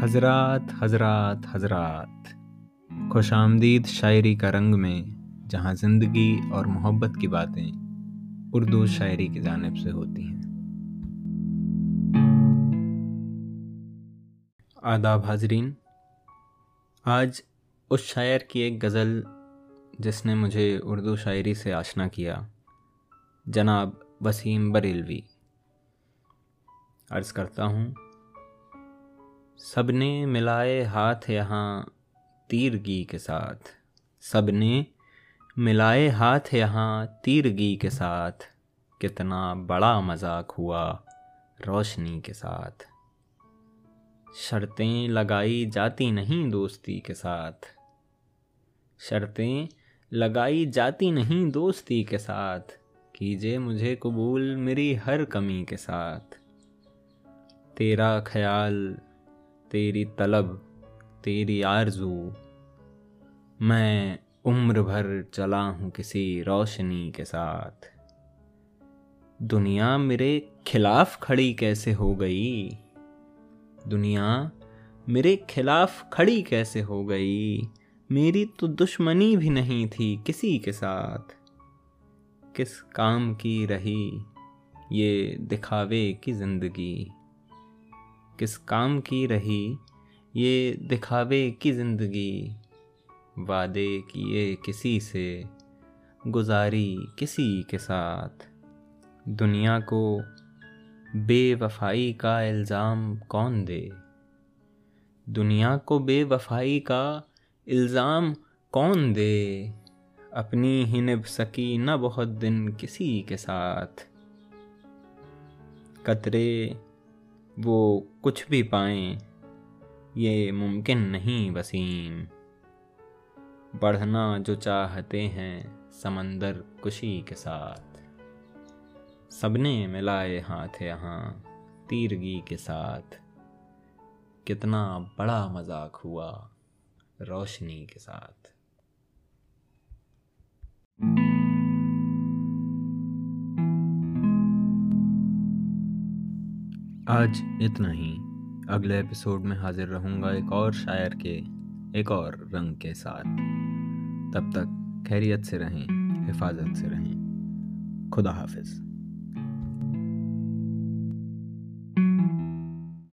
حضرات حضرات حضرات۔ خوش آمدید شاعری کا رنگ میں، جہاں زندگی اور محبت کی باتیں اردو شاعری کی جانب سے ہوتی ہیں۔ آداب حاضرین، آج اس شاعر کی ایک غزل جس نے مجھے اردو شاعری سے آشنا کیا۔ جناب وسیم بریلوی۔ عرض کرتا ہوں سب نے ملائے ہاتھ یہاں تیرگی کے ساتھ۔ سب نے ملائے ہاتھ یہاں تیرگی کے ساتھ۔ کتنا بڑا مذاق ہوا روشنی کے ساتھ۔ شرطیں لگائی جاتی نہیں دوستی کے ساتھ۔ شرطیں لگائی جاتی نہیں دوستی کے ساتھ۔ کیجے مجھے قبول میری ہر کمی کے ساتھ۔ تیرا خیال تیری طلب، تیری آرزو۔ میں عمر بھر چلا ہوں کسی روشنی کے ساتھ۔ دنیا میرے خلاف کھڑی کیسے ہو گئی؟ دنیا میرے خلاف کھڑی کیسے ہو گئی؟ میری تو دشمنی بھی نہیں تھی کسی کے ساتھ۔ کس کام کی رہی یہ دکھاوے کی زندگی؟ کس کام کی رہی، یہ دکھاوے کی زندگی، وعدے کیے کسی سے، گزاری کسی کے ساتھ۔ دنیا کو بے وفائی کا الزام کون دے؟ دنیا کو بے وفائی کا الزام کون دے؟ اپنی ہی نب سکی نہ بہت دن کسی کے ساتھ۔ قطرے وہ کچھ بھی پائیں، یہ ممکن نہیں وسیم۔ بڑھنا جو چاہتے ہیں سمندر کشی کے ساتھ۔ سب نے ملائے ہاتھ یہاں تیرگی کے ساتھ۔ کتنا بڑا مذاق ہوا روشنی کے ساتھ۔ آج اتنا ہی۔ اگلے ایپیسوڈ میں حاضر رہوں گا ایک اور شاعر کے، ایک اور رنگ کے ساتھ۔ تب تک خیریت سے رہیں، حفاظت سے رہیں۔ خدا حافظ۔